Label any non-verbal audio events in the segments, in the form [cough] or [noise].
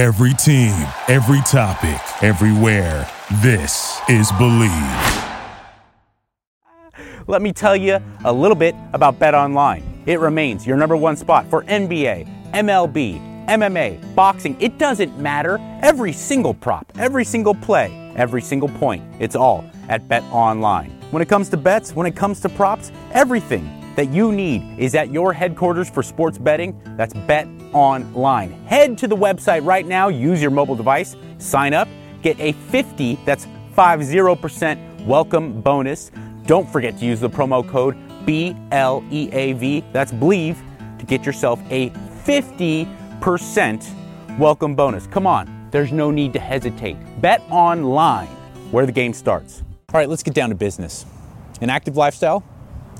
Every team, every topic, everywhere. This is Bleav. Let me tell you a little bit about Bet Online. It remains your number one spot for NBA, MLB, MMA, boxing. It doesn't matter. Every single prop, every single play, every single point. It's all at Bet Online. When it comes to bets, when it comes to props, everything that you need is at your headquarters for sports betting. That's Bet Online. Head to the website right now, use your mobile device, sign up, get a 50, that's 50% welcome bonus. Don't forget to use the promo code BLEAV, that's Believe, to get yourself a 50% welcome bonus. Come on, there's no need to hesitate. Bet online, where the game starts. All right, let's get down to business. An active lifestyle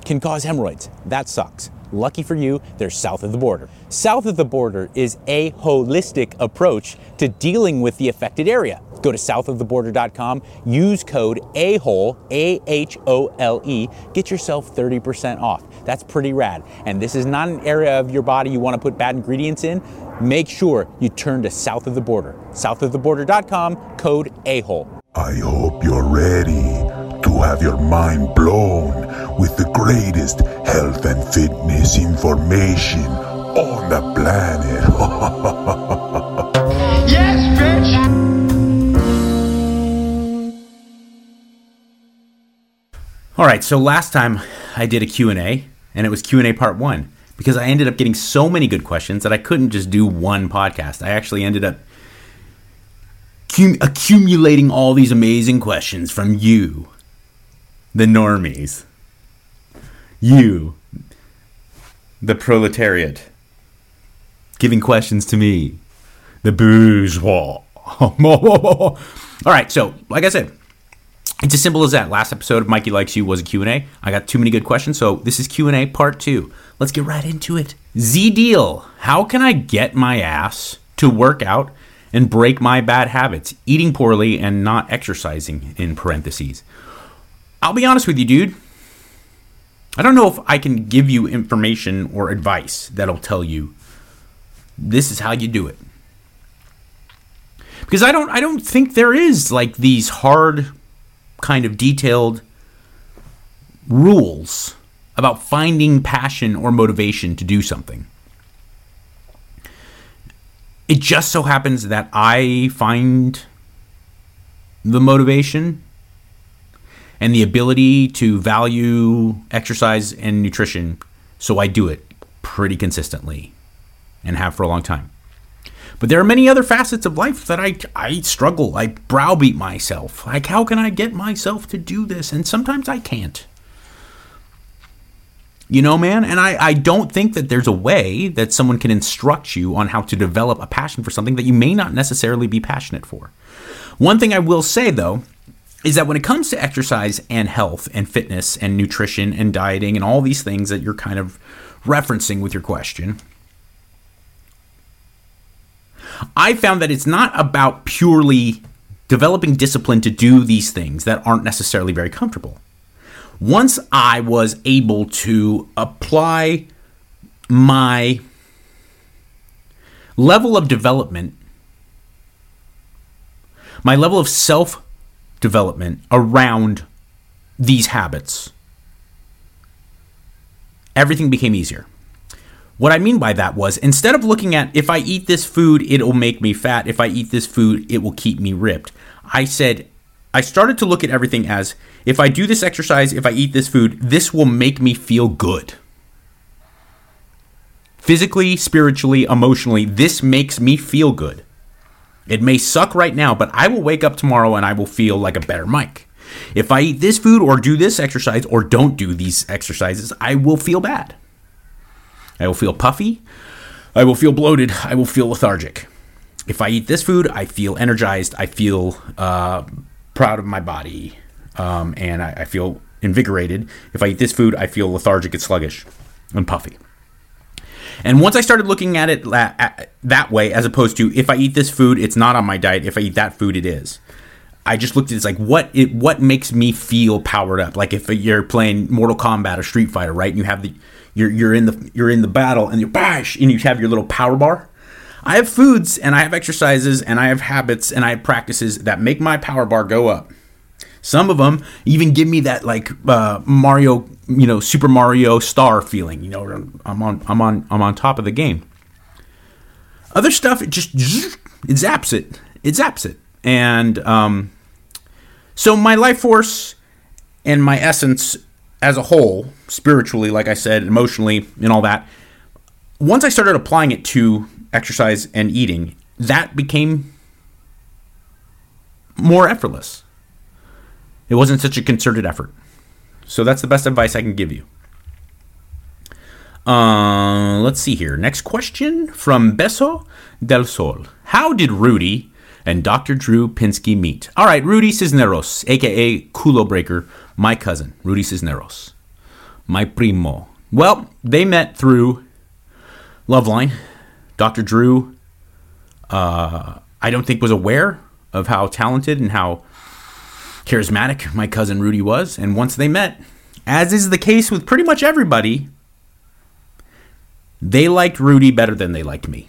can cause hemorrhoids. That sucks. Lucky for you, they're south of the border. South of the border is a holistic approach to dealing with the affected area. Go to southoftheborder.com, use code AHOLE, A H O L E, get yourself 30% off. That's pretty rad. And this is not an area of your body you want to put bad ingredients in. Make sure you turn to south of the border. Southoftheborder.com, code AHOLE. I hope you're ready to have your mind blown with the greatest health and fitness information on the planet. [laughs] Yes, bitch! All right, so last time I did a Q&A and it was Q&A part 1 because I ended up getting so many good questions that I couldn't just do one podcast. I actually ended up cum- accumulating all these amazing questions from you, the normies. You, the proletariat, giving questions to me, the bourgeois. [laughs] all right, so like I said, it's as simple as that. Last episode of Mikey Likes You was a Q&A. I got too many good questions, so this is Q&A part 2. Let's get right into it. Z Deal, how can I get my ass to work out and break my bad habits, eating poorly and not exercising in parentheses? I'll be honest with you, dude. I don't know if I can give you information or advice that'll tell you this is how you do it. Because I don't I don't think there is like these hard kind of detailed rules about finding passion or motivation to do something. It just so happens that I find the motivation and the ability to value exercise and nutrition, so I do it pretty consistently and have for a long time. But there are many other facets of life that I, I struggle. I browbeat myself. Like, how can I get myself to do this? And sometimes I can't. You know, man? And I, I don't think that there's a way that someone can instruct you on how to develop a passion for something that you may not necessarily be passionate for. One thing I will say, though, is that when it comes to exercise and health and fitness and nutrition and dieting and all these things that you're kind of referencing with your question, I found that it's not about purely developing discipline to do these things that aren't necessarily very comfortable. Once I was able to apply my level of development, my level of self development around these habits, everything became easier. What I mean by that was instead of looking at if I eat this food, it'll make me fat. If I eat this food, it will keep me ripped. I said, I started to look at everything as if I do this exercise, if I eat this food, this will make me feel good. Physically, spiritually, emotionally, this makes me feel good. It may suck right now, but I will wake up tomorrow and I will feel like a better Mike. If I eat this food or do this exercise or don't do these exercises, I will feel bad. I will feel puffy. I will feel bloated. I will feel lethargic. If I eat this food, I feel energized. I feel uh, proud of my body. Um, and I, I feel invigorated. If I eat this food, I feel lethargic and sluggish and puffy. And once I started looking at it that way, as opposed to if I eat this food, it's not on my diet. If I eat that food, it is. I just looked at it as like what it what makes me feel powered up. Like if you're playing Mortal Kombat or Street Fighter, right? And you have the you're you're in the you're in the battle and you bash and you have your little power bar. I have foods and I have exercises and I have habits and I have practices that make my power bar go up. Some of them even give me that like uh, Mario, you know, Super Mario star feeling. You know, I'm on, I'm on, I'm on top of the game. Other stuff, it just it zaps it, it zaps it, and um, so my life force and my essence as a whole, spiritually, like I said, emotionally, and all that. Once I started applying it to exercise and eating, that became more effortless. It wasn't such a concerted effort. So that's the best advice I can give you. Uh, let's see here. Next question from Beso del Sol. How did Rudy and Dr. Drew Pinsky meet? All right, Rudy Cisneros, aka Culo Breaker, my cousin, Rudy Cisneros, my primo. Well, they met through Loveline. Dr. Drew, uh, I don't think was aware of how talented and how charismatic my cousin Rudy was. And once they met, as is the case with pretty much everybody, they liked Rudy better than they liked me.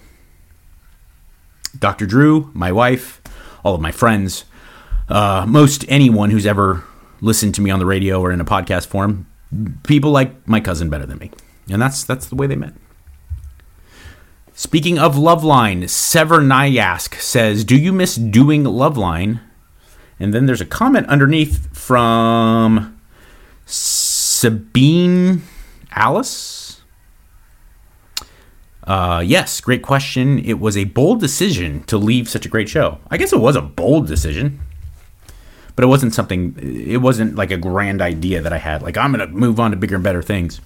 Dr. Drew, my wife, all of my friends, uh, most anyone who's ever listened to me on the radio or in a podcast form, people like my cousin better than me. And that's that's the way they met. Speaking of Loveline, Sever says, Do you miss doing Loveline? And then there's a comment underneath from Sabine Alice. Uh, yes, great question. It was a bold decision to leave such a great show. I guess it was a bold decision, but it wasn't something, it wasn't like a grand idea that I had. Like, I'm to move on to bigger and better things.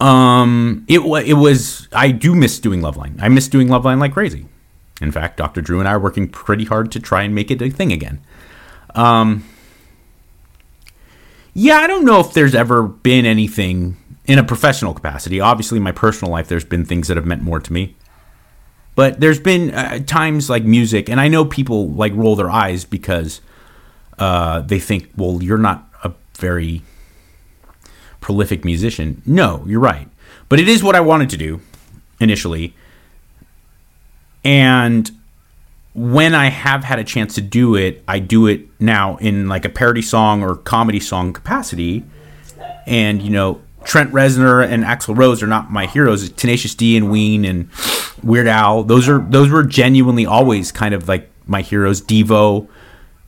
Um, it it was. I do miss doing Loveline. I miss doing Loveline like crazy. In fact, Dr. Drew and I are working pretty hard to try and make it a thing again. Um, yeah, I don't know if there's ever been anything in a professional capacity. Obviously, my personal life, there's been things that have meant more to me. But there's been uh, times like music, and I know people like roll their eyes because uh, they think, well, you're not a very prolific musician. No, you're right. But it is what I wanted to do initially. And when I have had a chance to do it, I do it now in like a parody song or comedy song capacity. And, you know, Trent Reznor and Axl Rose are not my heroes. Tenacious D and Ween and Weird Al, those are those were genuinely always kind of like my heroes. Devo.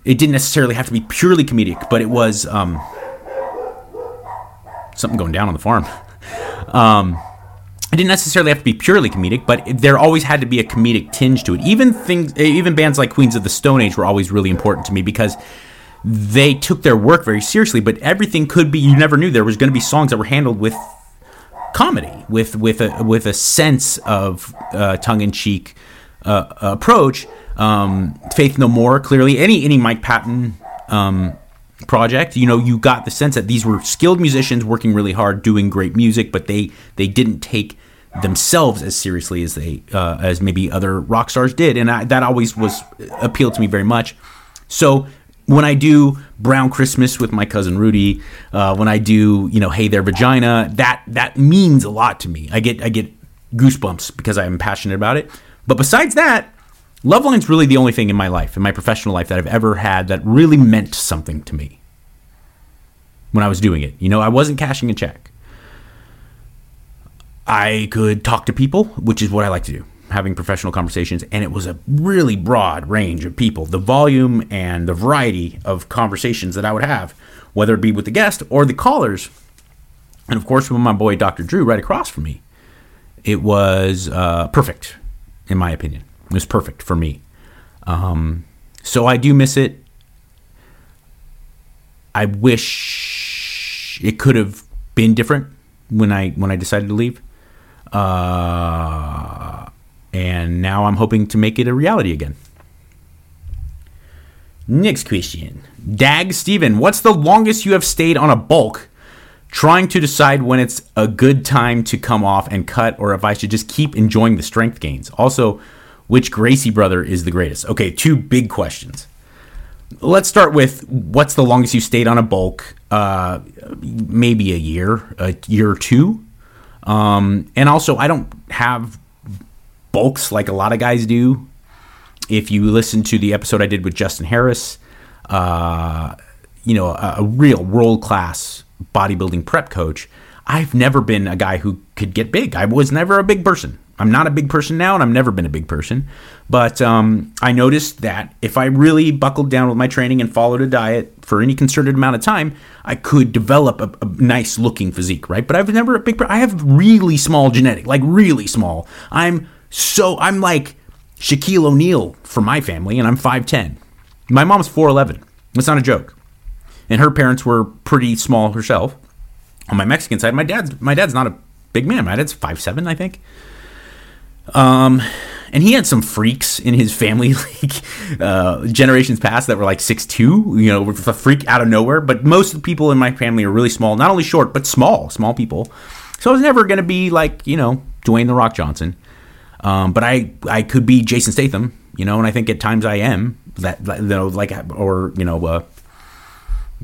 It didn't necessarily have to be purely comedic, but it was um, something going down on the farm. [laughs] Um, it didn't necessarily have to be purely comedic, but there always had to be a comedic tinge to it. Even things, even bands like Queens of the Stone Age were always really important to me because they took their work very seriously. But everything could be, you never knew there was going to be songs that were handled with comedy, with with a with a sense of uh, tongue in cheek uh, approach. Um, Faith No More, clearly, any any Mike Patton. Um, project you know you got the sense that these were skilled musicians working really hard doing great music but they they didn't take themselves as seriously as they uh, as maybe other rock stars did and I, that always was appealed to me very much so when I do Brown Christmas with my cousin Rudy, uh, when I do you know Hey There Vagina, that that means a lot to me. I get I get goosebumps because I'm passionate about it. But besides that, Loveline's really the only thing in my life, in my professional life, that I've ever had that really meant something to me when I was doing it. You know, I wasn't cashing a check. I could talk to people, which is what I like to do, having professional conversations, and it was a really broad range of people. The volume and the variety of conversations that I would have, whether it be with the guest or the callers, and of course with my boy Dr. Drew right across from me, it was uh, perfect, in my opinion. It was perfect for me. Um, so I do miss it. I wish it could have been different when I when I decided to leave. Uh, and now I'm hoping to make it a reality again. Next question. Dag Steven, what's the longest you have stayed on a bulk trying to decide when it's a good time to come off and cut or if I should just keep enjoying the strength gains? Also, which Gracie brother is the greatest? Okay, two big questions. Let's start with what's the longest you stayed on a bulk? Uh, maybe a year, a year or two. Um, and also, I don't have bulks like a lot of guys do. If you listen to the episode I did with Justin Harris, uh, you know, a, a real world class bodybuilding prep coach, I've never been a guy who could get big. I was never a big person. I'm not a big person now, and I've never been a big person. But um, I noticed that if I really buckled down with my training and followed a diet for any concerted amount of time, I could develop a, a nice looking physique, right? But I've never a big. I have really small genetic, like really small. I'm so I'm like Shaquille O'Neal for my family, and I'm 5'10. My mom's 4'11. That's not a joke. And her parents were pretty small herself. On my Mexican side, my dad's my dad's not a big man. My dad's 5'7, I think. Um, and he had some freaks in his family, [laughs] like uh, generations past, that were like six two. You know, with a freak out of nowhere. But most of the people in my family are really small, not only short but small, small people. So I was never going to be like you know Dwayne the Rock Johnson. Um, but I I could be Jason Statham, you know, and I think at times I am that, you know, like or you know, uh,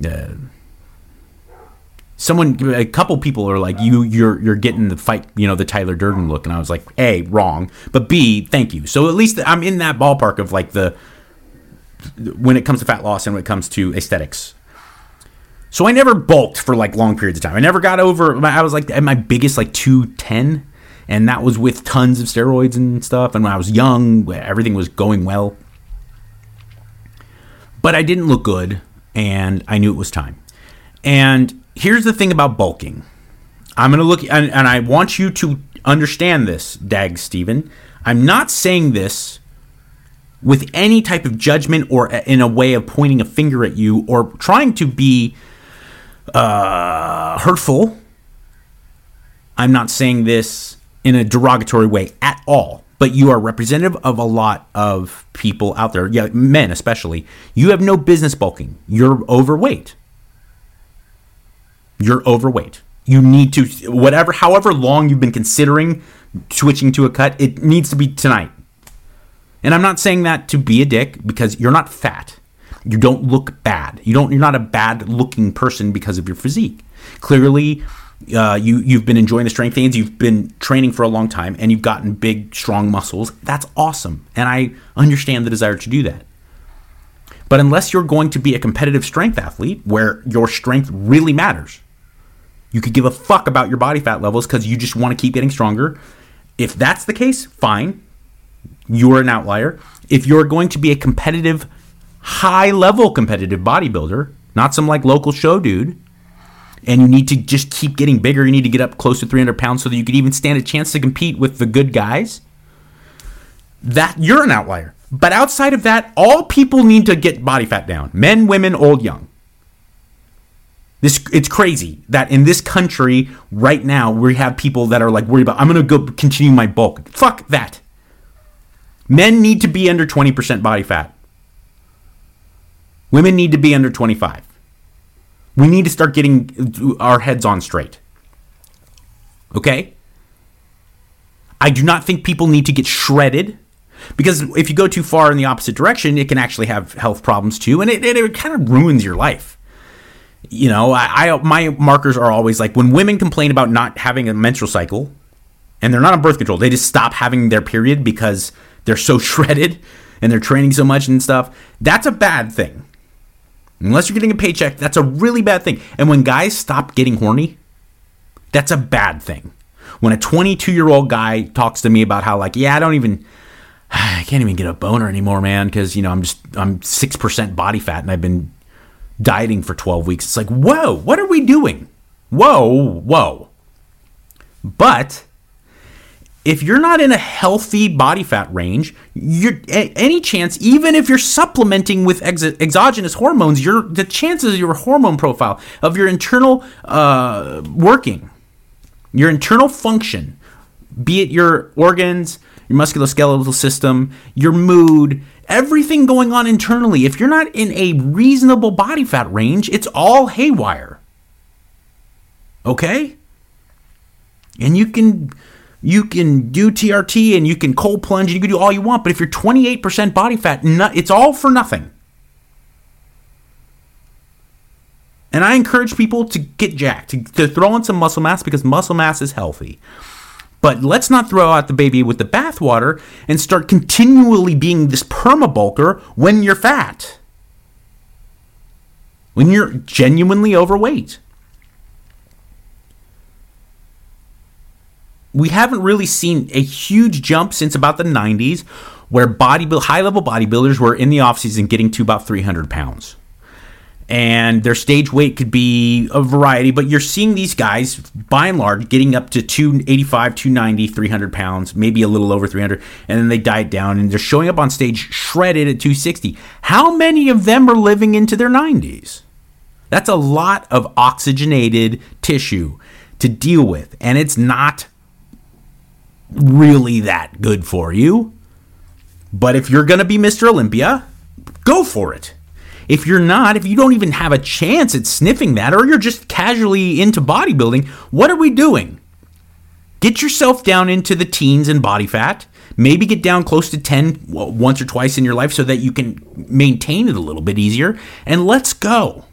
uh, someone a couple people are like you you're you're getting the fight you know the Tyler Durden look and I was like a wrong but b thank you. So at least I'm in that ballpark of like the when it comes to fat loss and when it comes to aesthetics. So I never bulked for like long periods of time. I never got over I was like at my biggest like 210 and that was with tons of steroids and stuff and when I was young everything was going well but I didn't look good and I knew it was time and here's the thing about bulking. I'm going to look, and, and, I want you to understand this, Dag Steven. I'm not saying this with any type of judgment or in a way of pointing a finger at you or trying to be uh, hurtful. I'm not saying this in a derogatory way at all, but you are representative of a lot of people out there, yeah, men especially. You have no business bulking. You're overweight you're overweight. You need to whatever however long you've been considering switching to a cut, it needs to be tonight. And I'm not saying that to be a dick because you're not fat. You don't look bad. You don't you're not a bad looking person because of your physique. Clearly, uh, you you've been enjoying the strength gains. You've been training for a long time, and you've gotten big, strong muscles. That's awesome, and I understand the desire to do that. But unless you're going to be a competitive strength athlete, where your strength really matters, you could give a fuck about your body fat levels because you just want to keep getting stronger. If that's the case, fine. You're an outlier. If you're going to be a competitive, high level competitive bodybuilder, not some like local show dude, and you need to just keep getting bigger, you need to get up close to 300 pounds so that you could even stand a chance to compete with the good guys, that you're an outlier. But outside of that, all people need to get body fat down men, women, old, young. This it's crazy that in this country right now we have people that are like worried about I'm going to go continue my bulk. Fuck that. Men need to be under 20% body fat. Women need to be under 25. We need to start getting our heads on straight. Okay? I do not think people need to get shredded because if you go too far in the opposite direction, it can actually have health problems too, and it, it, it kind of ruins your life you know, I, I my markers are always like when women complain about not having a menstrual cycle, and they're not on birth control, they just stop having their period because they're so [laughs] shredded and they're training so much and stuff. That's a bad thing. Unless you're getting a paycheck, that's a really bad thing. And when guys stop getting horny, that's a bad thing. When a 22 year old guy talks to me about how like, yeah, I don't even. [sighs] I can't even get a boner anymore, man, because you know I'm just I'm six percent body fat and I've been dieting for 12 weeks. It's like, whoa, what are we doing? Whoa, whoa. But if you're not in a healthy body fat range, you're any chance, even if you're supplementing with ex- exogenous hormones, the chances of your hormone profile of your internal uh, working, your internal function, be it your organs, your musculoskeletal system, your mood, everything going on internally, if you're not in a reasonable body fat range, it's all haywire. Okay? And you can you can do TRT and you can cold plunge and you can do all you want, but if you're 28% body fat, it's all for nothing. And I encourage people to get jacked, to, to throw in some muscle mass because muscle mass is healthy. But let's not throw out the baby with the bathwater and start continually being this perma bulker when you're fat. When you're genuinely overweight. We haven't really seen a huge jump since about the 90s where bodybuild high level bodybuilders were in the offseason getting to about 300 pounds and their stage weight could be a variety, but you're seeing these guys by and large getting up to 285, 290, 300 pounds, maybe a little over 300, and then they diet down and they're showing up on stage shredded at 260. How many of them are living into their 90s? That's a lot of oxygenated tissue to deal with, and it's not really that good for you. But if you're going to be Mr. Olympia, go for it. If you're not, if you don't even have a chance at sniffing that, or you're just casually into bodybuilding, what are we doing? Get yourself down into the teens in body fat. Maybe get down close to 10 once or twice in your life so that you can maintain it a little bit easier. And let's go.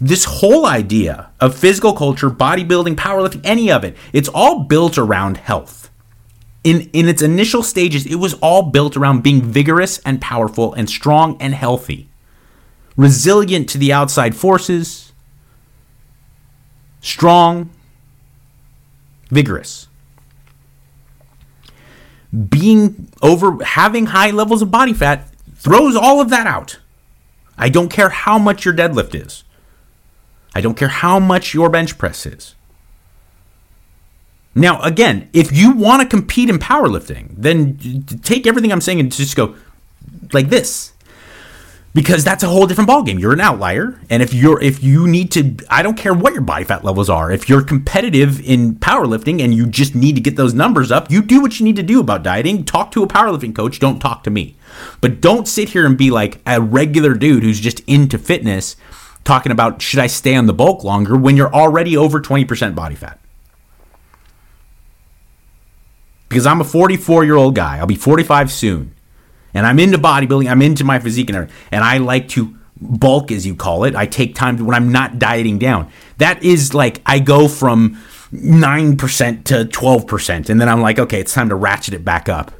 This whole idea of physical culture, bodybuilding, powerlifting, any of it, it's all built around health. In, in its initial stages, it was all built around being vigorous and powerful and strong and healthy resilient to the outside forces, strong, vigorous. Being over having high levels of body fat throws all of that out. I don't care how much your deadlift is. I don't care how much your bench press is. Now, again, if you want to compete in powerlifting, then take everything I'm saying and just go like this because that's a whole different ballgame. You're an outlier, and if you're if you need to, I don't care what your body fat levels are. If you're competitive in powerlifting and you just need to get those numbers up, you do what you need to do about dieting. Talk to a powerlifting coach. Don't talk to me. But don't sit here and be like a regular dude who's just into fitness, talking about should I stay on the bulk longer when you're already over twenty percent body fat. Because I'm a 44 year old guy. I'll be 45 soon and I'm into bodybuilding, I'm into my physique and everything, and I like to bulk as you call it. I take time to, when I'm not dieting down. That is like I go from 9% to 12% and then I'm like, okay, it's time to ratchet it back up.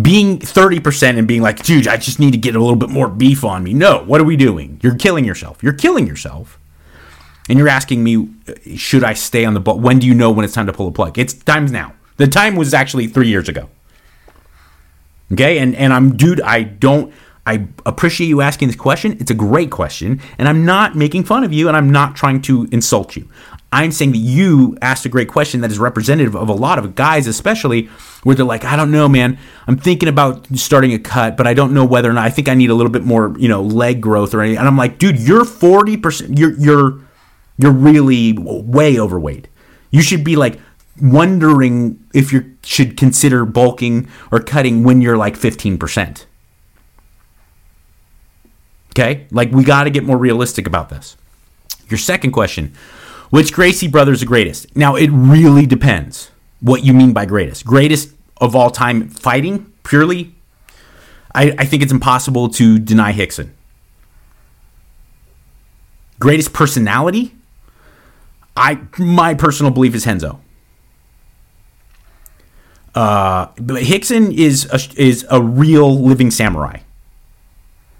Being 30% and being like, dude, I just need to get a little bit more beef on me. No, what are we doing? You're killing yourself. You're killing yourself. And you're asking me, should I stay on the bulk? When do you know when it's time to pull the plug? It's times now. The time was actually three years ago. Okay, and and I'm dude, I don't I appreciate you asking this question. It's a great question, and I'm not making fun of you and I'm not trying to insult you. I'm saying that you asked a great question that is representative of a lot of guys, especially where they're like, I don't know, man. I'm thinking about starting a cut, but I don't know whether or not I think I need a little bit more, you know, leg growth or anything. And I'm like, dude, you're 40%, you're you're you're really way overweight. You should be like wondering if you should consider bulking or cutting when you're like 15%. Okay? Like, we got to get more realistic about this. Your second question which Gracie brother is the greatest? Now, it really depends what you mean by greatest. Greatest of all time fighting, purely, I, I think it's impossible to deny Rickson. Greatest personality? I my personal belief is Renzo. Uh, but Rickson is a, is a real living samurai.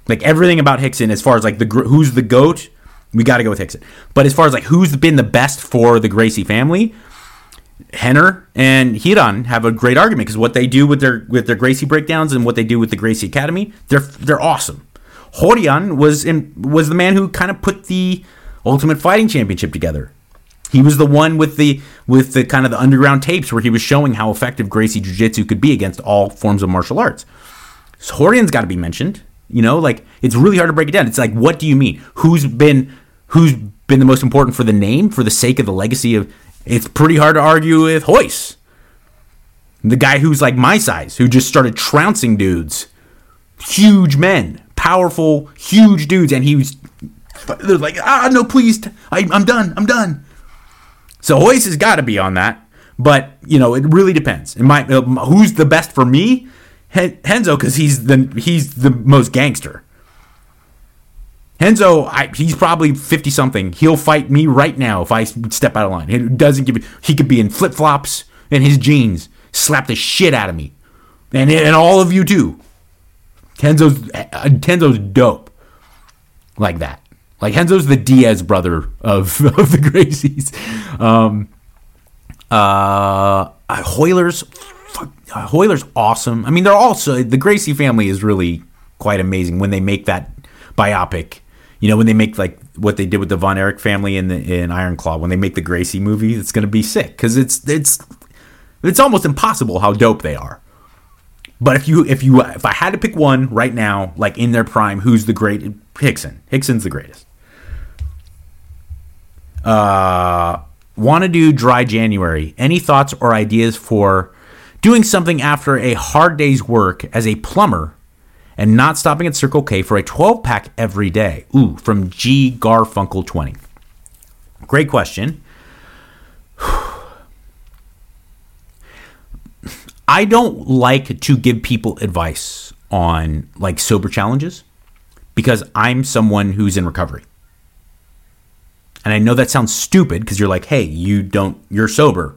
Like everything about Rickson, as far as like the who's the goat, we got to go with Rickson. But as far as like who's been the best for the Gracie family, Rener and Ryron have a great argument because what they do with their with their Gracie breakdowns and what they do with the Gracie Academy, they're they're awesome. Rorion was in, was the man who kind of put the Ultimate Fighting Championship together. He was the one with the with the kind of the underground tapes where he was showing how effective Gracie Jiu Jitsu could be against all forms of martial arts. So Rorion's got to be mentioned. You know, like it's really hard to break it down. It's like, what do you mean? Who's been who's been the most important for the name, for the sake of the legacy of? It's pretty hard to argue with Hoist, the guy who's like my size, who just started trouncing dudes, huge men, powerful, huge dudes, and he was. They're like, ah, no, please, I, I'm done, I'm done. So Royce has got to be on that. But you know, it really depends. It might uh, who's the best for me, Henzo, because he's the he's the most gangster. Henzo, I, he's probably 50 something. He'll fight me right now if I step out of line. He doesn't give. He could be in flip flops and his jeans, slap the shit out of me. And, and all of you too. Henzo's, Henzo's dope. Like that. Like Henzo's the Diaz brother of, [laughs] of the Gracies. Um, uh, Royler's, fuck, uh, Royler's awesome. I mean, they're also, the Gracie family is really quite amazing when they make that biopic you know when they make like what they did with the Von Erich family in the in Iron Claw when they make the Gracie movie, it's going to be sick because it's it's it's almost impossible how dope they are. But if you if you if I had to pick one right now, like in their prime, who's the great Hickson? Hickson's the greatest. Uh, want to do dry January? Any thoughts or ideas for doing something after a hard day's work as a plumber and not stopping at Circle K for a 12 pack every day. Ooh, from G Garfunkel 20. Great question. [sighs] I don't like to give people advice on like sober challenges because I'm someone who's in recovery. And I know that sounds stupid because you're like, hey, you don't, you're sober.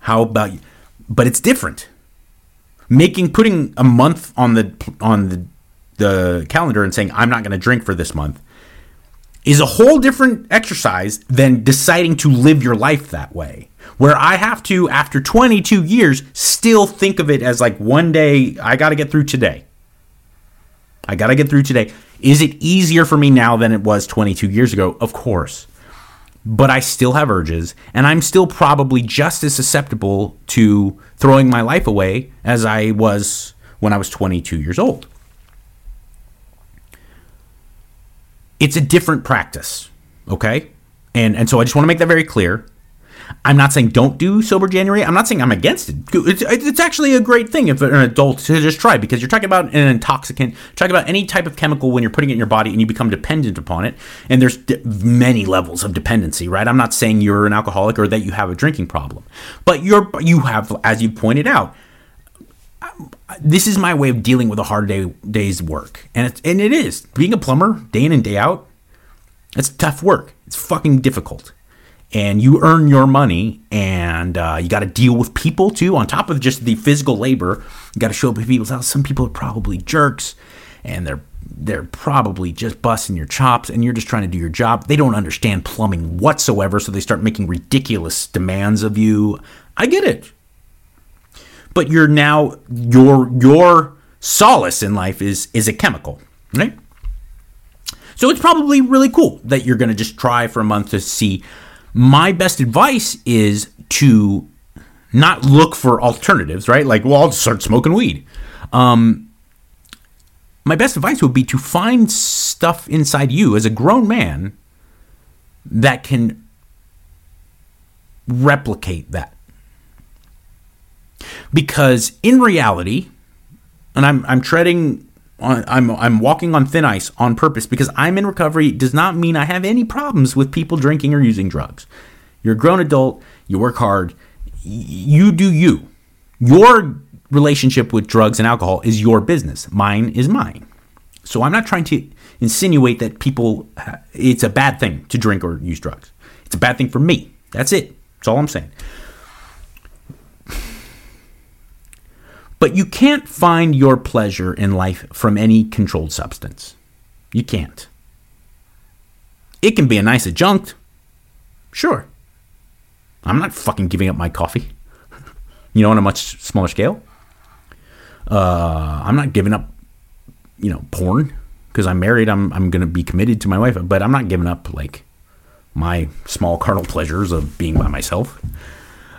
How about you? But it's different making putting a month on the on the the calendar and saying I'm not going to drink for this month is a whole different exercise than deciding to live your life that way. Where I have to, after 22 years, still think of it as like one day, I got to get through today. I got to get through today. Is it easier for me now than it was 22 years ago? Of course but I still have urges, and I'm still probably just as susceptible to throwing my life away as I was when I was 22 years old. It's a different practice, okay? And and so I just want to make that very clear. I'm not saying don't do sober January. I'm not saying I'm against it. It's, it's actually a great thing if an adult to just try because you're talking about an intoxicant, talking about any type of chemical when you're putting it in your body and you become dependent upon it. And there's many levels of dependency, right? I'm not saying you're an alcoholic or that you have a drinking problem, but you're you have, as you pointed out, this is my way of dealing with a hard day day's work, and it's, and it is being a plumber day in and day out. It's tough work. It's fucking difficult and you earn your money and uh, you got to deal with people too on top of just the physical labor. You got to show up with people some people are probably jerks and they're they're probably just busting your chops and you're just trying to do your job. They don't understand plumbing whatsoever so they start making ridiculous demands of you. I get it. But you're now your your solace in life is is a chemical right? So it's probably really cool that you're going to just try for a month to see my best advice is to not look for alternatives, right? Like, well, I'll start smoking weed. Um, my best advice would be to find stuff inside you as a grown man that can replicate that. Because in reality, and I'm, I'm treading I'm I'm walking on thin ice on purpose because I'm in recovery does not mean I have any problems with people drinking or using drugs. You're a grown adult, you work hard, you do you. Your relationship with drugs and alcohol is your business. Mine is mine. So I'm not trying to insinuate that people it's a bad thing to drink or use drugs. It's a bad thing for me. That's it. That's all I'm saying. But you can't find your pleasure in life from any controlled substance. You can't. It can be a nice adjunct. Sure. I'm not fucking giving up my coffee. [laughs] You know, on a much smaller scale. Uh, I'm not giving up, you know, porn because I'm married. I'm I'm gonna be committed to my wife, but I'm not giving up like my small carnal pleasures of being by myself.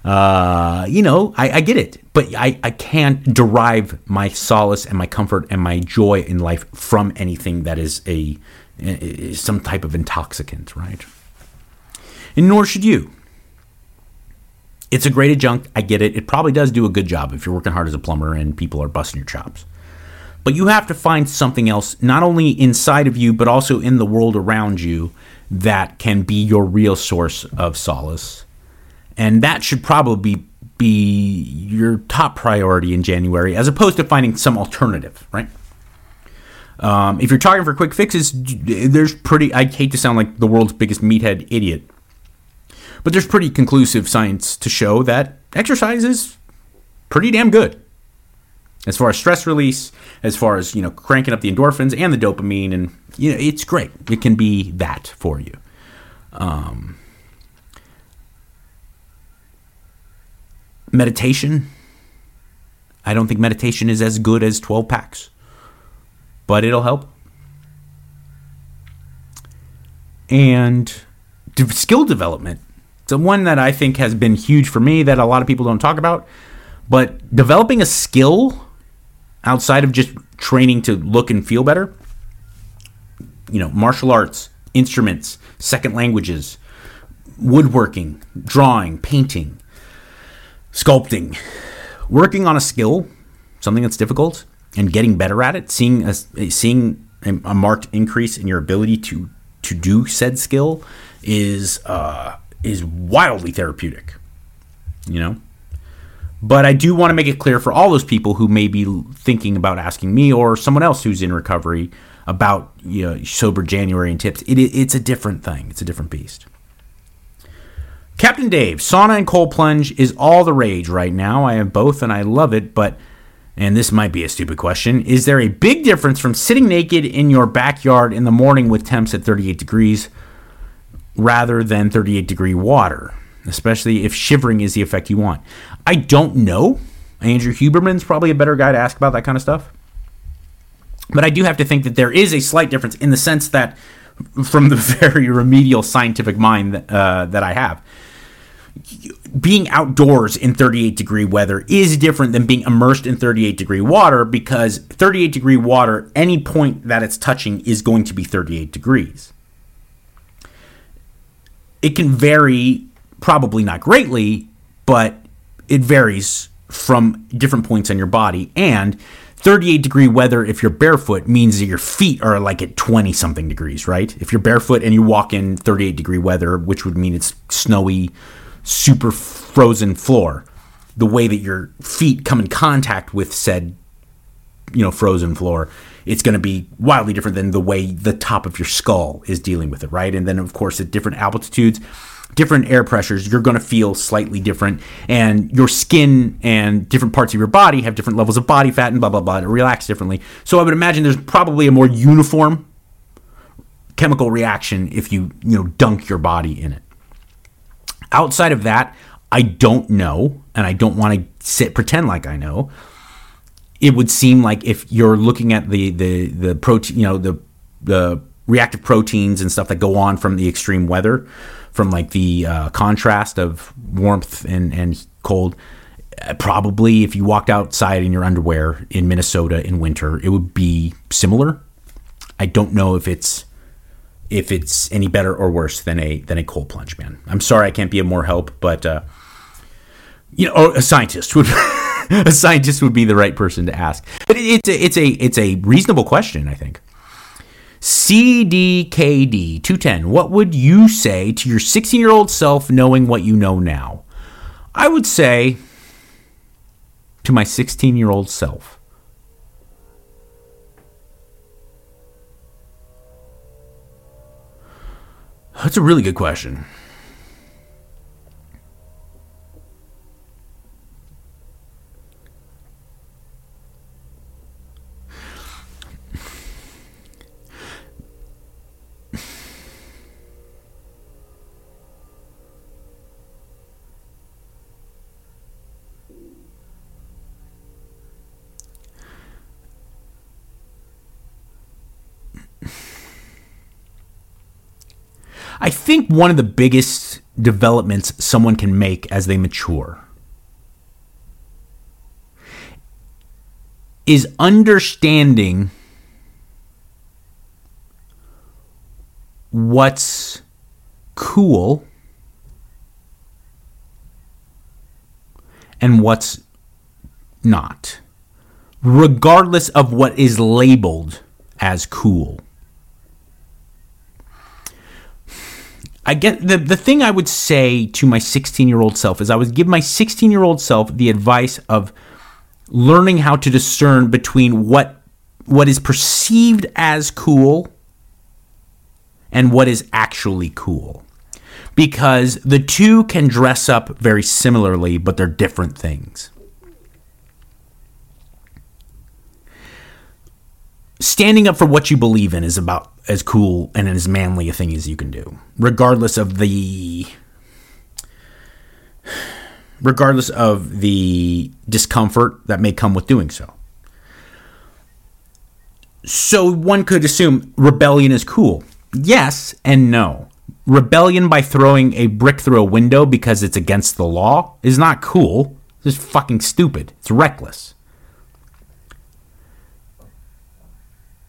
Uh, you know, I, I, get it, but I, I can't derive my solace and my comfort and my joy in life from anything that is a is some type of intoxicant, right? And nor should you. It's a great adjunct. I get it. It probably does do a good job if you're working hard as a plumber and people are busting your chops. But you have to find something else, not only inside of you, but also in the world around you, that can be your real source of solace and that should probably be your top priority in January, as opposed to finding some alternative, right? Um, if you're talking for quick fixes, there's pretty. I hate to sound like the world's biggest meathead idiot, but there's pretty conclusive science to show that exercise is pretty damn good as far as stress release, as far as you know, cranking up the endorphins and the dopamine, and you know, it's great. It can be that for you. Um, meditation. I don't think meditation is as good as 12 packs, but it'll help. And skill development. It's the one that I think has been huge for me that a lot of people don't talk about. But developing a skill outside of just training to look and feel better, you know, martial arts, instruments, second languages, woodworking, drawing, painting, sculpting, working on a skill, something that's difficult, and getting better at it, seeing a, seeing a marked increase in your ability to to do said skill is uh, is wildly therapeutic. You know, but I do want to make it clear for all those people who may be thinking about asking me or someone else who's in recovery about you know, sober January and tips. It, it's a different thing. It's a different beast. Captain Dave, sauna and cold plunge is all the rage right now. I have both and I love it, but, and this might be a stupid question, is there a big difference from sitting naked in your backyard in the morning with temps at 38 degrees rather than 38 degree water, especially if shivering is the effect you want? I don't know. Andrew Huberman's probably a better guy to ask about that kind of stuff. But I do have to think that there is a slight difference in the sense that, from the [laughs] very remedial scientific mind that, uh, that I have, being outdoors in 38 degree weather is different than being immersed in 38 degree water because 38 degree water, any point that it's touching is going to be 38 degrees. It can vary, probably not greatly, but it varies from different points on your body. And 38 degree weather, if you're barefoot, means that your feet are like at 20 something degrees, right? If you're barefoot and you walk in 38 degree weather, which would mean it's snowy, super frozen floor, the way that your feet come in contact with said, you know, frozen floor, it's going to be wildly different than the way the top of your skull is dealing with it, right? And then, of course, at different altitudes, different air pressures, you're going to feel slightly different. And your skin and different parts of your body have different levels of body fat and blah, blah, blah. It reacts differently. So I would imagine there's probably a more uniform chemical reaction if you, you know, dunk your body in it. Outside of that, I don't know, and I don't want to sit pretend like I know. It would seem like if you're looking at the the the protein, you know, the the reactive proteins and stuff that go on from the extreme weather, from like the uh, contrast of warmth and and cold. Uh, probably, if you walked outside in your underwear in Minnesota in winter, it would be similar. I don't know if it's if it's any better or worse than a than a cold plunge, man. I'm sorry I can't be of more help, but uh, you know, a scientist would [laughs] a scientist would be the right person to ask. But it's a, it's a it's a reasonable question, I think. CDKD 210. What would you say to your 16 year old self knowing what you know now? I would say to my 16 year old self That's a really good question. I think one of the biggest developments someone can make as they mature is understanding what's cool and what's not, regardless of what is labeled as cool. I get the the thing I would say to my 16 year old self is I would give my 16 year old self the advice of learning how to discern between what what is perceived as cool and what is actually cool. Because the two can dress up very similarly but they're different things. Standing up for what you believe in is about as cool and as manly a thing as you can do regardless of the regardless of the discomfort that may come with doing so so one could assume rebellion is cool. Yes and no. Rebellion by throwing a brick through a window because it's against the law is not cool. It's fucking stupid. It's reckless.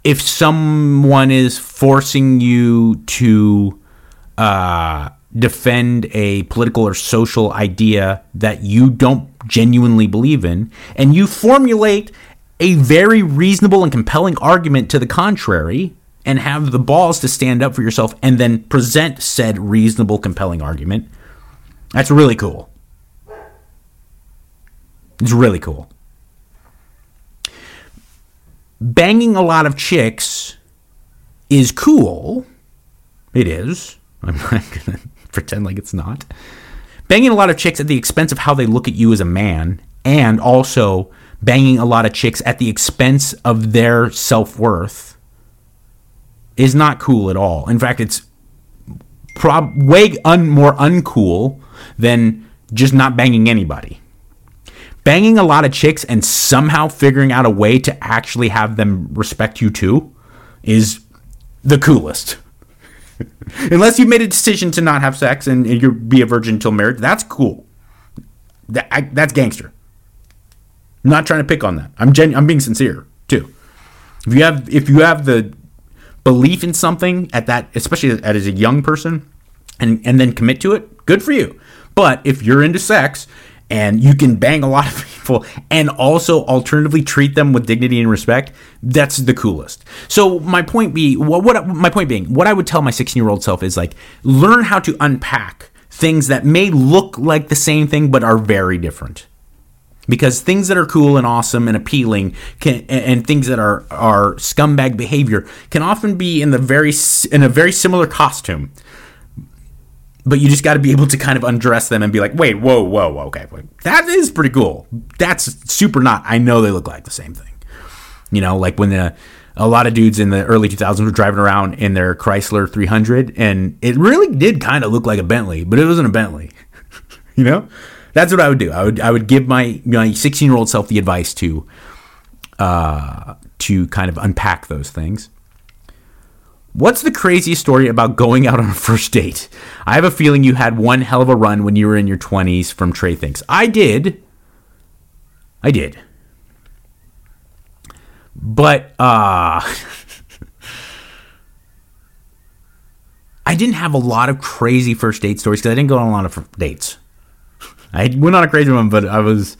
If someone is forcing you to uh, defend a political or social idea that you don't genuinely believe in, and you formulate a very reasonable and compelling argument to the contrary and have the balls to stand up for yourself and then present said reasonable, compelling argument, that's really cool. It's really cool. Banging a lot of chicks is cool. It is. I'm not [laughs] going to pretend like it's not. Banging a lot of chicks at the expense of how they look at you as a man and also banging a lot of chicks at the expense of their self worth is not cool at all. In fact, it's prob- way un- more uncool than just not banging anybody. Banging a lot of chicks and somehow figuring out a way to actually have them respect you too is the coolest. [laughs] Unless you made a decision to not have sex and you be a virgin until marriage, that's cool. That, I, that's gangster. I'm not trying to pick on that. I'm gen- I'm being sincere too. If you have if you have the belief in something at that, especially as a young person, and and then commit to it, good for you. But if you're into sex and you can bang a lot of [laughs] people and also alternatively treat them with dignity and respect, that's the coolest. So my point be what, what my point being, what I would tell my 16 year old self is like learn how to unpack things that may look like the same thing but are very different because things that are cool and awesome and appealing can, and things that are are scumbag behavior can often be in the very in a very similar costume but you just got to be able to kind of undress them and be like wait whoa whoa, whoa okay that is pretty cool that's super not i know they look like the same thing you know like when the a lot of dudes in the early 2000s were driving around in their Chrysler 300 and it really did kind of look like a Bentley but it wasn't a Bentley [laughs] you know that's what I would do. I would I would give my my 16 year old self the advice to uh, to kind of unpack those things. What's the craziest story about going out on a first date? I have a feeling you had one hell of a run when you were in your 20s from Trey Thinks. I did. I did. But uh [laughs] I didn't have a lot of crazy first date stories because I didn't go on a lot of dates. I went on a crazy one, but I was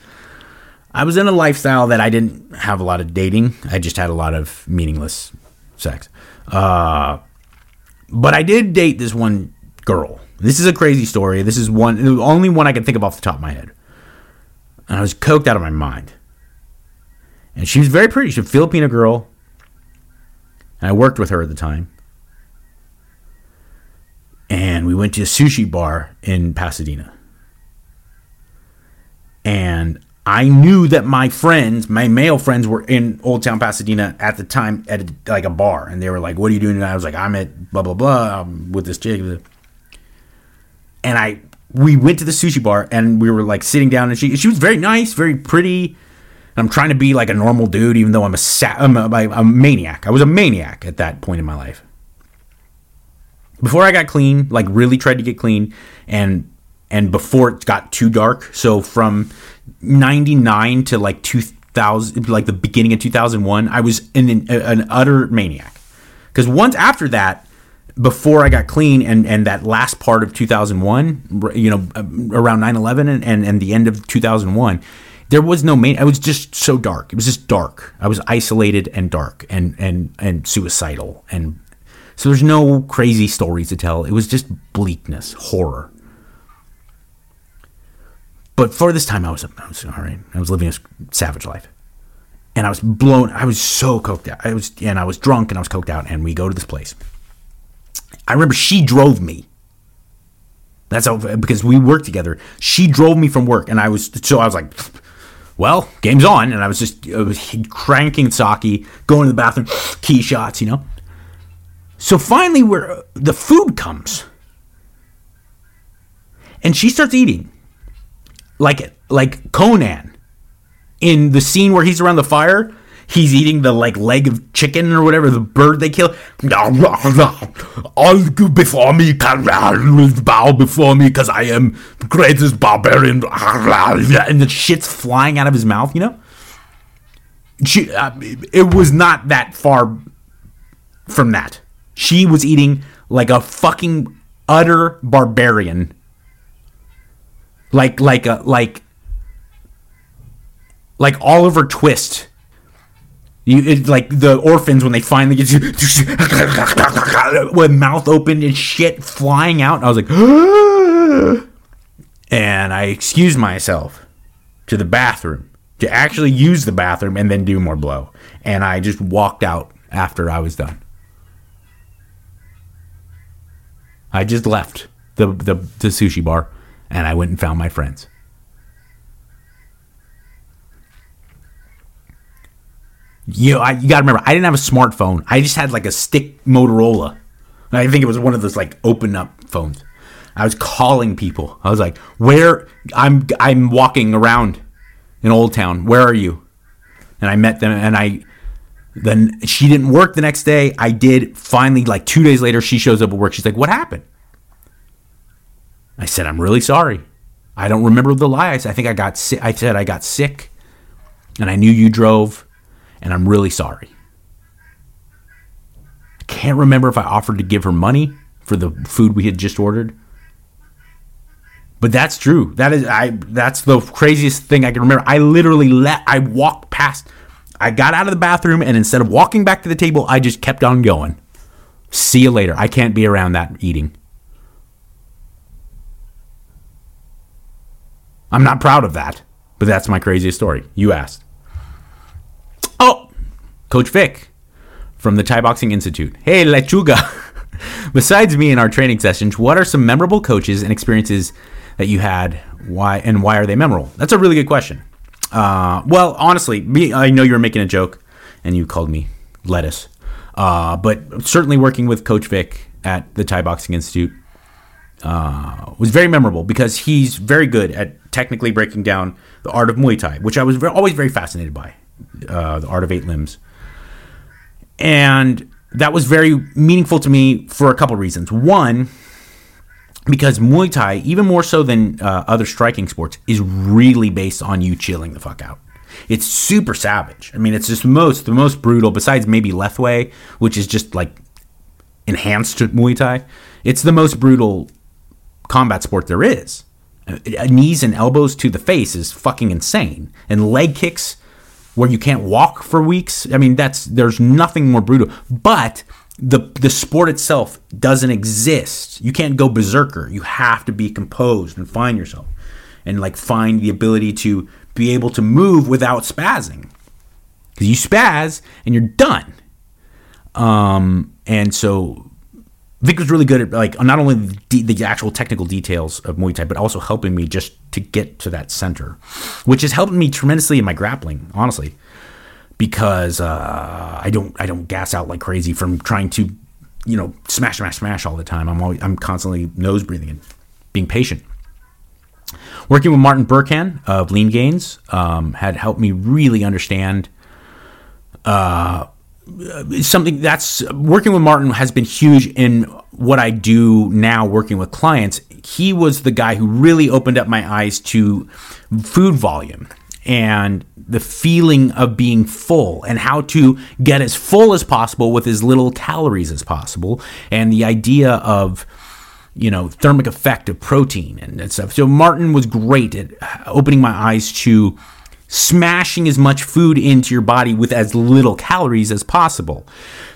I was in a lifestyle that I didn't have a lot of dating. I just had a lot of meaningless sex. Uh, but I did date this one girl. This is a crazy story. This is one the only one I can think of off the top of my head. And I was coked out of my mind. And she was very pretty. She's a Filipino girl. And I worked with her at the time. And we went to a sushi bar in Pasadena and I knew that my friends, my male friends, were in Old Town Pasadena at the time at a, like a bar, and they were like, "What are you doing?" And I was like, "I'm at blah blah blah I'm with this chick." And I we went to the sushi bar, and we were like sitting down, and she she was very nice, very pretty. I'm trying to be like a normal dude, even though I'm a, sa- I'm a, a maniac. I was a maniac at that point in my life. Before I got clean, like really tried to get clean, and and before it got too dark. So from 99 to like 2000, like the beginning of 2001, I was an, an, utter maniac. Because once after that, before I got clean and, and that last part of 2001, you know, um, around 9 11 and, and, and the end of 2001, there was no main. I was just so dark. It was just dark. I was isolated and dark and, and, and suicidal. And so there's no crazy stories to tell. It was just bleakness, horror. But for this time, I was, I was all right. I was living a savage life. and I was blown. I was so coked out. I was, and I was drunk, and I was coked out. And we go to this place. I remember she drove me. That's how because we worked together. She drove me from work, and I was so I was like, "Well, game's on," and I was just I was cranking sake, going to the bathroom, key shots, you know. So finally, where the food comes, and she starts eating, like like Conan, in the scene where he's around the fire. He's eating the like leg of chicken or whatever the bird they kill. All before me bow before me because I am the greatest barbarian. And the shit's flying out of his mouth. You know. She, uh, it was not that far from that. She was eating like a fucking utter barbarian. Like like a like like Oliver Twist. You it, like the orphans when they finally get you [laughs] with mouth open and shit flying out. And I was like, [gasps] and I excused myself to the bathroom to actually use the bathroom and then do more blow. And I just walked out after I was done. I just left the, the, the sushi bar and I went and found my friends. You know, I, you gotta remember, I didn't have a smartphone. I just had like a stick Motorola. I think it was one of those like open up phones. I was calling people. I was like, "Where? I'm I'm walking around in Old Town. Where are you?" And I met them, and I then she didn't work the next day. I did. Finally, like two days later, she shows up at work. She's like, "What happened?" I said, "I'm really sorry. I don't remember the lie. I think I got sick. I said I got sick, and I knew you drove, and I'm really sorry." I can't remember if I offered to give her money for the food we had just ordered. But that's true. That is I that's the craziest thing I can remember. I literally let I walked past I got out of the bathroom and instead of walking back to the table, I just kept on going. See you later. I can't be around that eating. I'm not proud of that, but that's my craziest story. You asked. Oh, Coach Vic from the Thai Boxing Institute. Hey, Lechuga. [laughs] Besides me in our training sessions, what are some memorable coaches and experiences that you had? Why and why are they memorable? That's a really good question. Uh, well, honestly, me, I know you were making a joke, and you called me lettuce. Uh, but certainly working with Coach Vic at the Thai Boxing Institute uh, was very memorable because he's very good at technically breaking down the art of Muay Thai, which I was very, always very fascinated by, uh, the art of eight limbs. And that was very meaningful to me for a couple reasons. One, because Muay Thai, even more so than uh, other striking sports, is really based on you chilling the fuck out. It's super savage. I mean, it's just most the most brutal. Besides maybe Lethwei, which is just like enhanced Muay Thai, it's the most brutal combat sport there is. Uh, knees and elbows to the face is fucking insane, and leg kicks where you can't walk for weeks. I mean, that's there's nothing more brutal. But the the sport itself doesn't exist. You can't go berserker. You have to be composed and find yourself, and like find the ability to be able to move without spazzing. Because you spaz and you're done. Um, and so Vic was really good at like not only the, the, actual technical details of Muay Thai, but also helping me just to get to that center, which has helped me tremendously in my grappling, honestly because uh, I don't I don't gas out like crazy from trying to you know smash smash smash all the time. I'm always, I'm constantly nose breathing and being patient. Working with Martin Berkhan of Lean Gains um, had helped me really understand uh, Uh, something that's working with Martin has been huge in what I do now working with clients. He was the guy who really opened up my eyes to food volume and the feeling of being full and how to get as full as possible with as little calories as possible and the idea of you know thermic effect of protein and stuff so martin was great at opening my eyes to smashing as much food into your body with as little calories as possible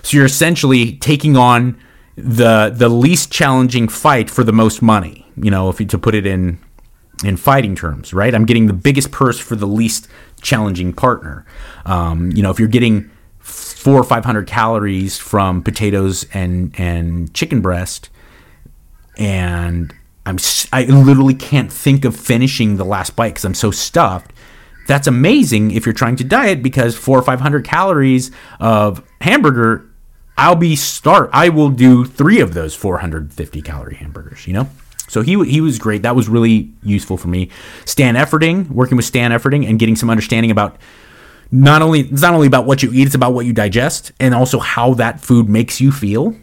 so you're essentially taking on the the least challenging fight for the most money you know if you to put it in in fighting terms, right? I'm getting the biggest purse for the least challenging partner. Um, you know, if you're getting four or five hundred calories from potatoes and and chicken breast, and I'm I literally can't think of finishing the last bite because I'm so stuffed. That's amazing if you're trying to diet because four or five hundred calories of hamburger, I'll be start. I will do three of those 450 calorie hamburgers. You know. So he he was great. That was really useful for me. Stan Efferding, working with Stan Efferding and getting some understanding about not only it's not only about what you eat, it's about what you digest and also how that food makes you feel.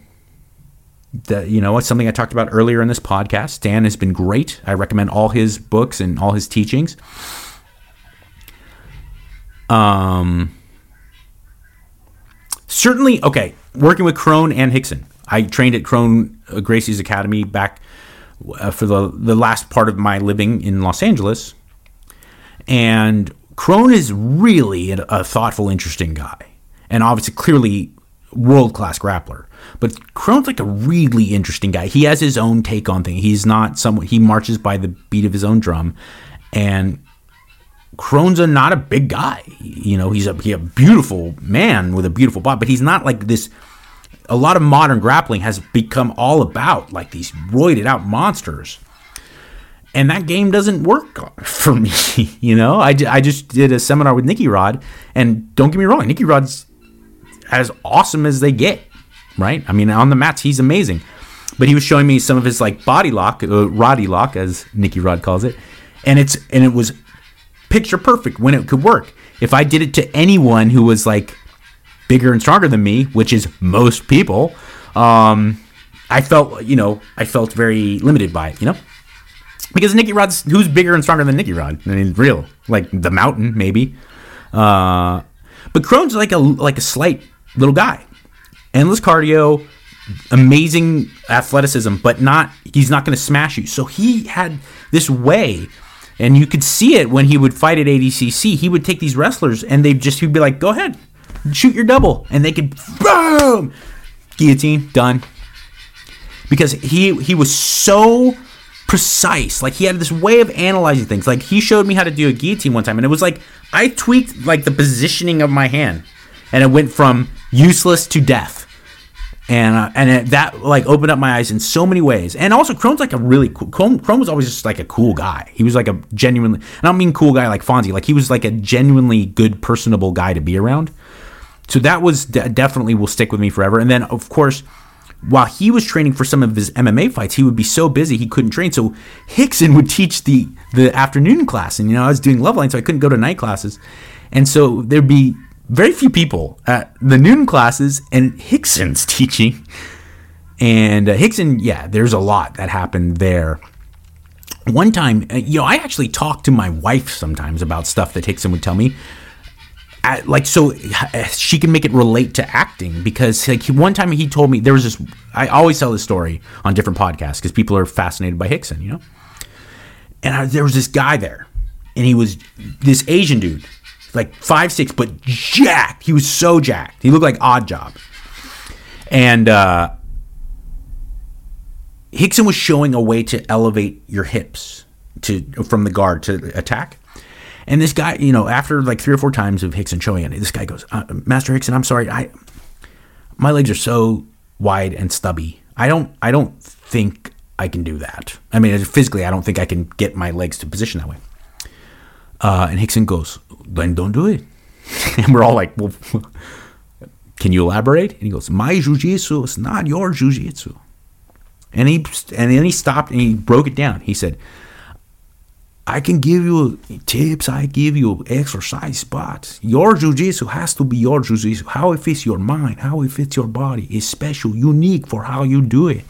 That you know, it's something I talked about earlier in this podcast. Stan has been great. I recommend all his books and all his teachings. Um certainly okay, working with Kron and Rickson. I trained at Kron uh, Gracie's Academy back uh, for the the last part of my living in Los Angeles. And Kron is really a, a thoughtful, interesting guy, and obviously, clearly, world class grappler. But Kron's like a really interesting guy. He has his own take on things. He's not someone he marches by the beat of his own drum, and Kron's not a big guy. You know, he's a, he a beautiful man with a beautiful body, but he's not like this. A lot of modern grappling has become all about like these roided out monsters and that game doesn't work for [laughs] me. You know, I, I just did a seminar with Nicky Rod, and don't get me wrong, Nicky Rod's as awesome as they get, right? I mean, on the mats, he's amazing. But he was showing me some of his like body lock, uh, Roddy lock, as Nicky Rod calls it, and it's and it was picture perfect when it could work. If I did it to anyone who was like bigger and stronger than me, which is most people, um, I felt you know I felt very limited by it. You know because Nicky Rod's who's bigger and stronger than Nicky Rod? I mean, real like the Mountain maybe, uh, but Kron's like a like a slight little guy, endless cardio, amazing athleticism, but not he's not going to smash you. So he had this way, and you could see it when he would fight at ADCC. He would take these wrestlers and they'd just he'd be like, "Go ahead, shoot your double," and they could boom, guillotine done, because he he was so precise. Like he had this way of analyzing things. Like he showed me how to do a guillotine one time, and it was like I tweaked like the positioning of my hand, and it went from useless to death. And uh, and it, that like opened up my eyes in so many ways. And also, Kron's like a really cool. Kron, Kron was always just like a cool guy. He was like a genuinely. And I don't mean cool guy like Fonzie. Like he was like a genuinely good, personable guy to be around. So that was de- definitely will stick with me forever. And then of course while he was training for some of his MMA fights, he would be so busy he couldn't train. So Rickson would teach the the afternoon class, and you know I was doing Loveline, so I couldn't go to night classes, and so there'd be very few people at the noon classes, and Rickson's [laughs] teaching. And uh, Rickson, yeah, there's a lot that happened there. One time, uh, you know, I actually talked to my wife sometimes about stuff that Rickson would tell me at, like so she can make it relate to acting because like one time he told me there was this I always tell this story on different podcasts because people are fascinated by Rickson, you know. And I, there was this guy there, and he was this Asian dude, like five six, but jacked. He was so jacked. He looked like Odd Job, and uh, Rickson was showing a way to elevate your hips to from the guard to attack. And this guy, you know, after like three or four times of Rickson showing it, this guy goes, uh, "Master Rickson, I'm sorry, I my legs are so wide and stubby. I don't, I don't think I can do that. I mean, physically, I don't think I can get my legs to position that way." Uh, and Rickson goes, "Then don't do it." [laughs] and we're all like, "Well, [laughs] can you elaborate?" And he goes, "My jujitsu is not your jujitsu." And he and then he stopped and he broke it down. He said, I can give you tips, I give you exercise, but your jujitsu has to be your jujitsu. How it fits your mind, how it fits your body is special, unique for how you do it.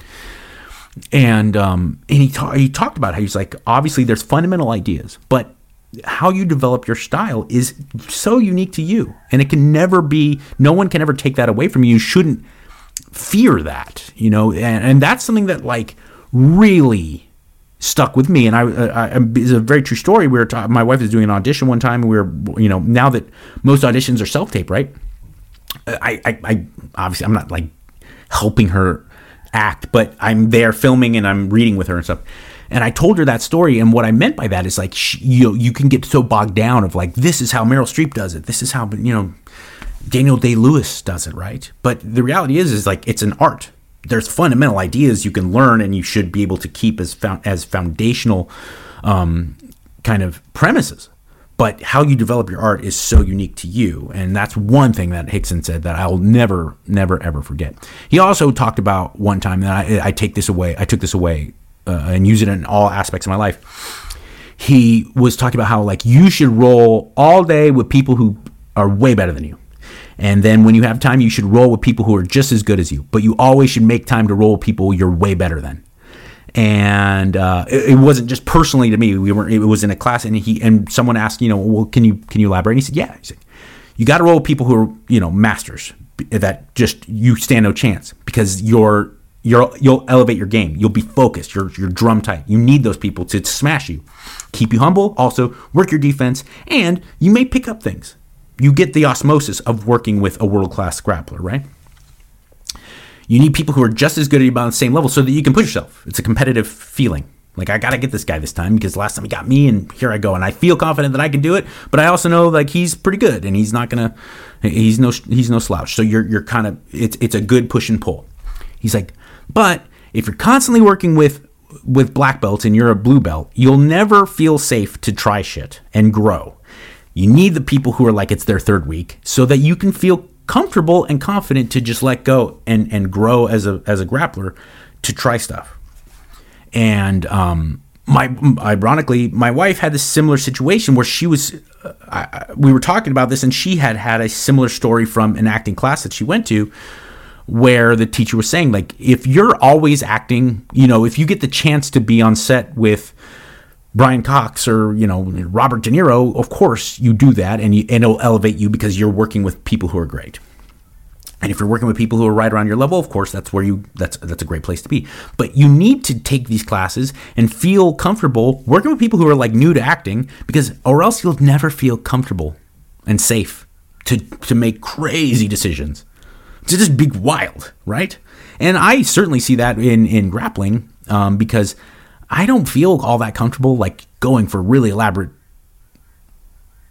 And um, and he ta- he talked about how he's like obviously there's fundamental ideas, but how you develop your style is so unique to you, and it can never be. No one can ever take that away from you. You shouldn't fear that, you know, and, and that's something that like really stuck with me. And I, uh, I, I it's a very true story. We were ta- my wife was doing an audition one time. And we were, you know, now that most auditions are self tape, right? Uh, I, I, I, obviously I'm not like helping her act, but I'm there filming and I'm reading with her and stuff. And I told her that story, and what I meant by that is like sh- you you can get so bogged down of like this is how Meryl Streep does it, this is how you know Daniel Day Lewis does it, right? But the reality is, is like it's an art. There's fundamental ideas you can learn, and you should be able to keep as as foundational um, kind of premises. But how you develop your art is so unique to you, and that's one thing that Rickson said that I'll never, never, ever forget. He also talked about one time that I, I take this away. I took this away uh, and use it in all aspects of my life. He was talking about how like you should roll all day with people who are way better than you and then when you have time, you should roll with people who are just as good as you. But you always should make time to roll with people you're way better than. And uh, it, it, wasn't just personally to me. We were it was in a class, and he and someone asked, you know, well, can you can you elaborate? And he said, yeah. He said, you got to roll with people who are you know masters that just you stand no chance because you're you're you'll elevate your game. You'll be focused. You're you're drum tight. You need those people to smash you, keep you humble. Also work your defense, and you may pick up things you get the osmosis of working with a world class grappler, right? You need people who are just as good at you on the same level so that you can push yourself. It's a competitive feeling. Like I got to get this guy this time because last time he got me, and here I go, and I feel confident that I can do it. But I also know like he's pretty good, and he's not gonna, he's no he's no slouch. So you're you're kind of it's it's a good push and pull. He's like, but if you're constantly working with with black belts and you're a blue belt, you'll never feel safe to try shit and grow. You need the people who are like it's their third week so that you can feel comfortable and confident to just let go and, and grow as a, as a grappler to try stuff. And um, my ironically, my wife had this similar situation where she was. Uh, I, we were talking about this, and she had had a similar story from an acting class that she went to, where the teacher was saying, like, if you're always acting, you know, if you get the chance to be on set with Brian Cox or you know Robert De Niro, of course you do that, and, you, and it'll elevate you because you're working with people who are great. And if you're working with people who are right around your level, of course, that's where you that's that's a great place to be. But you need to take these classes and feel comfortable working with people who are like new to acting, because or else you'll never feel comfortable and safe to to make crazy decisions. To just be wild, right? And I certainly see that in in grappling um, because I don't feel all that comfortable like going for really elaborate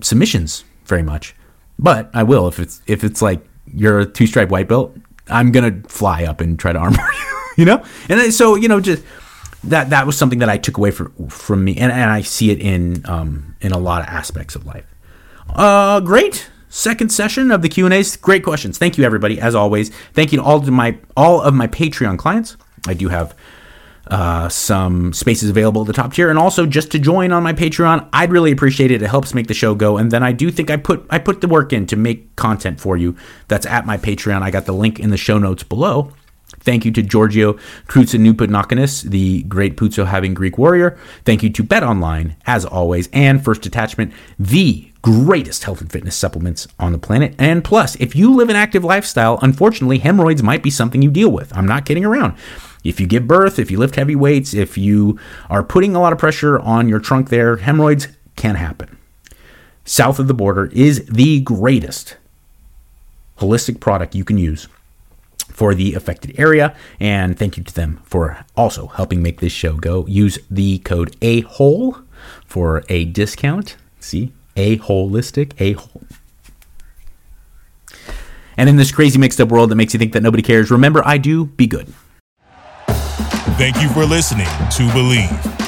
submissions very much. But I will if it's if it's like you're a two stripe white belt, I'm gonna fly up and try to [laughs] armor you, you know. And so you know, just that that was something that I took away from from me, and, and I see it in um, in a lot of aspects of life. Uh, great second session of the Q and A's. Great questions. Thank you, everybody. As always, thank you to all my all of my Patreon clients. I do have uh, some spaces available at the top tier, and also just to join on my Patreon, I'd really appreciate it. It helps make the show go, and then I do think I put I put the work in to make content for you. That's at my Patreon. I got the link in the show notes below. Thank you to Giorgio Krutsanupanakonis, the great Putso having Greek warrior. Thank you to Bet Online, as always, and 1st Detachment, the greatest health and fitness supplements on the planet. And plus, if you live an active lifestyle, unfortunately, hemorrhoids might be something you deal with. I'm not kidding around. If you give birth, if you lift heavy weights, if you are putting a lot of pressure on your trunk there, hemorrhoids can happen. South of the border is the greatest holistic product you can use for the affected area. And thank you to them for also helping make this show go. Use the code AHOLE for a discount. See, a holistic, a whole. And in this crazy mixed up world that makes you think that nobody cares, remember I do be good. Thank you for listening to Bleav.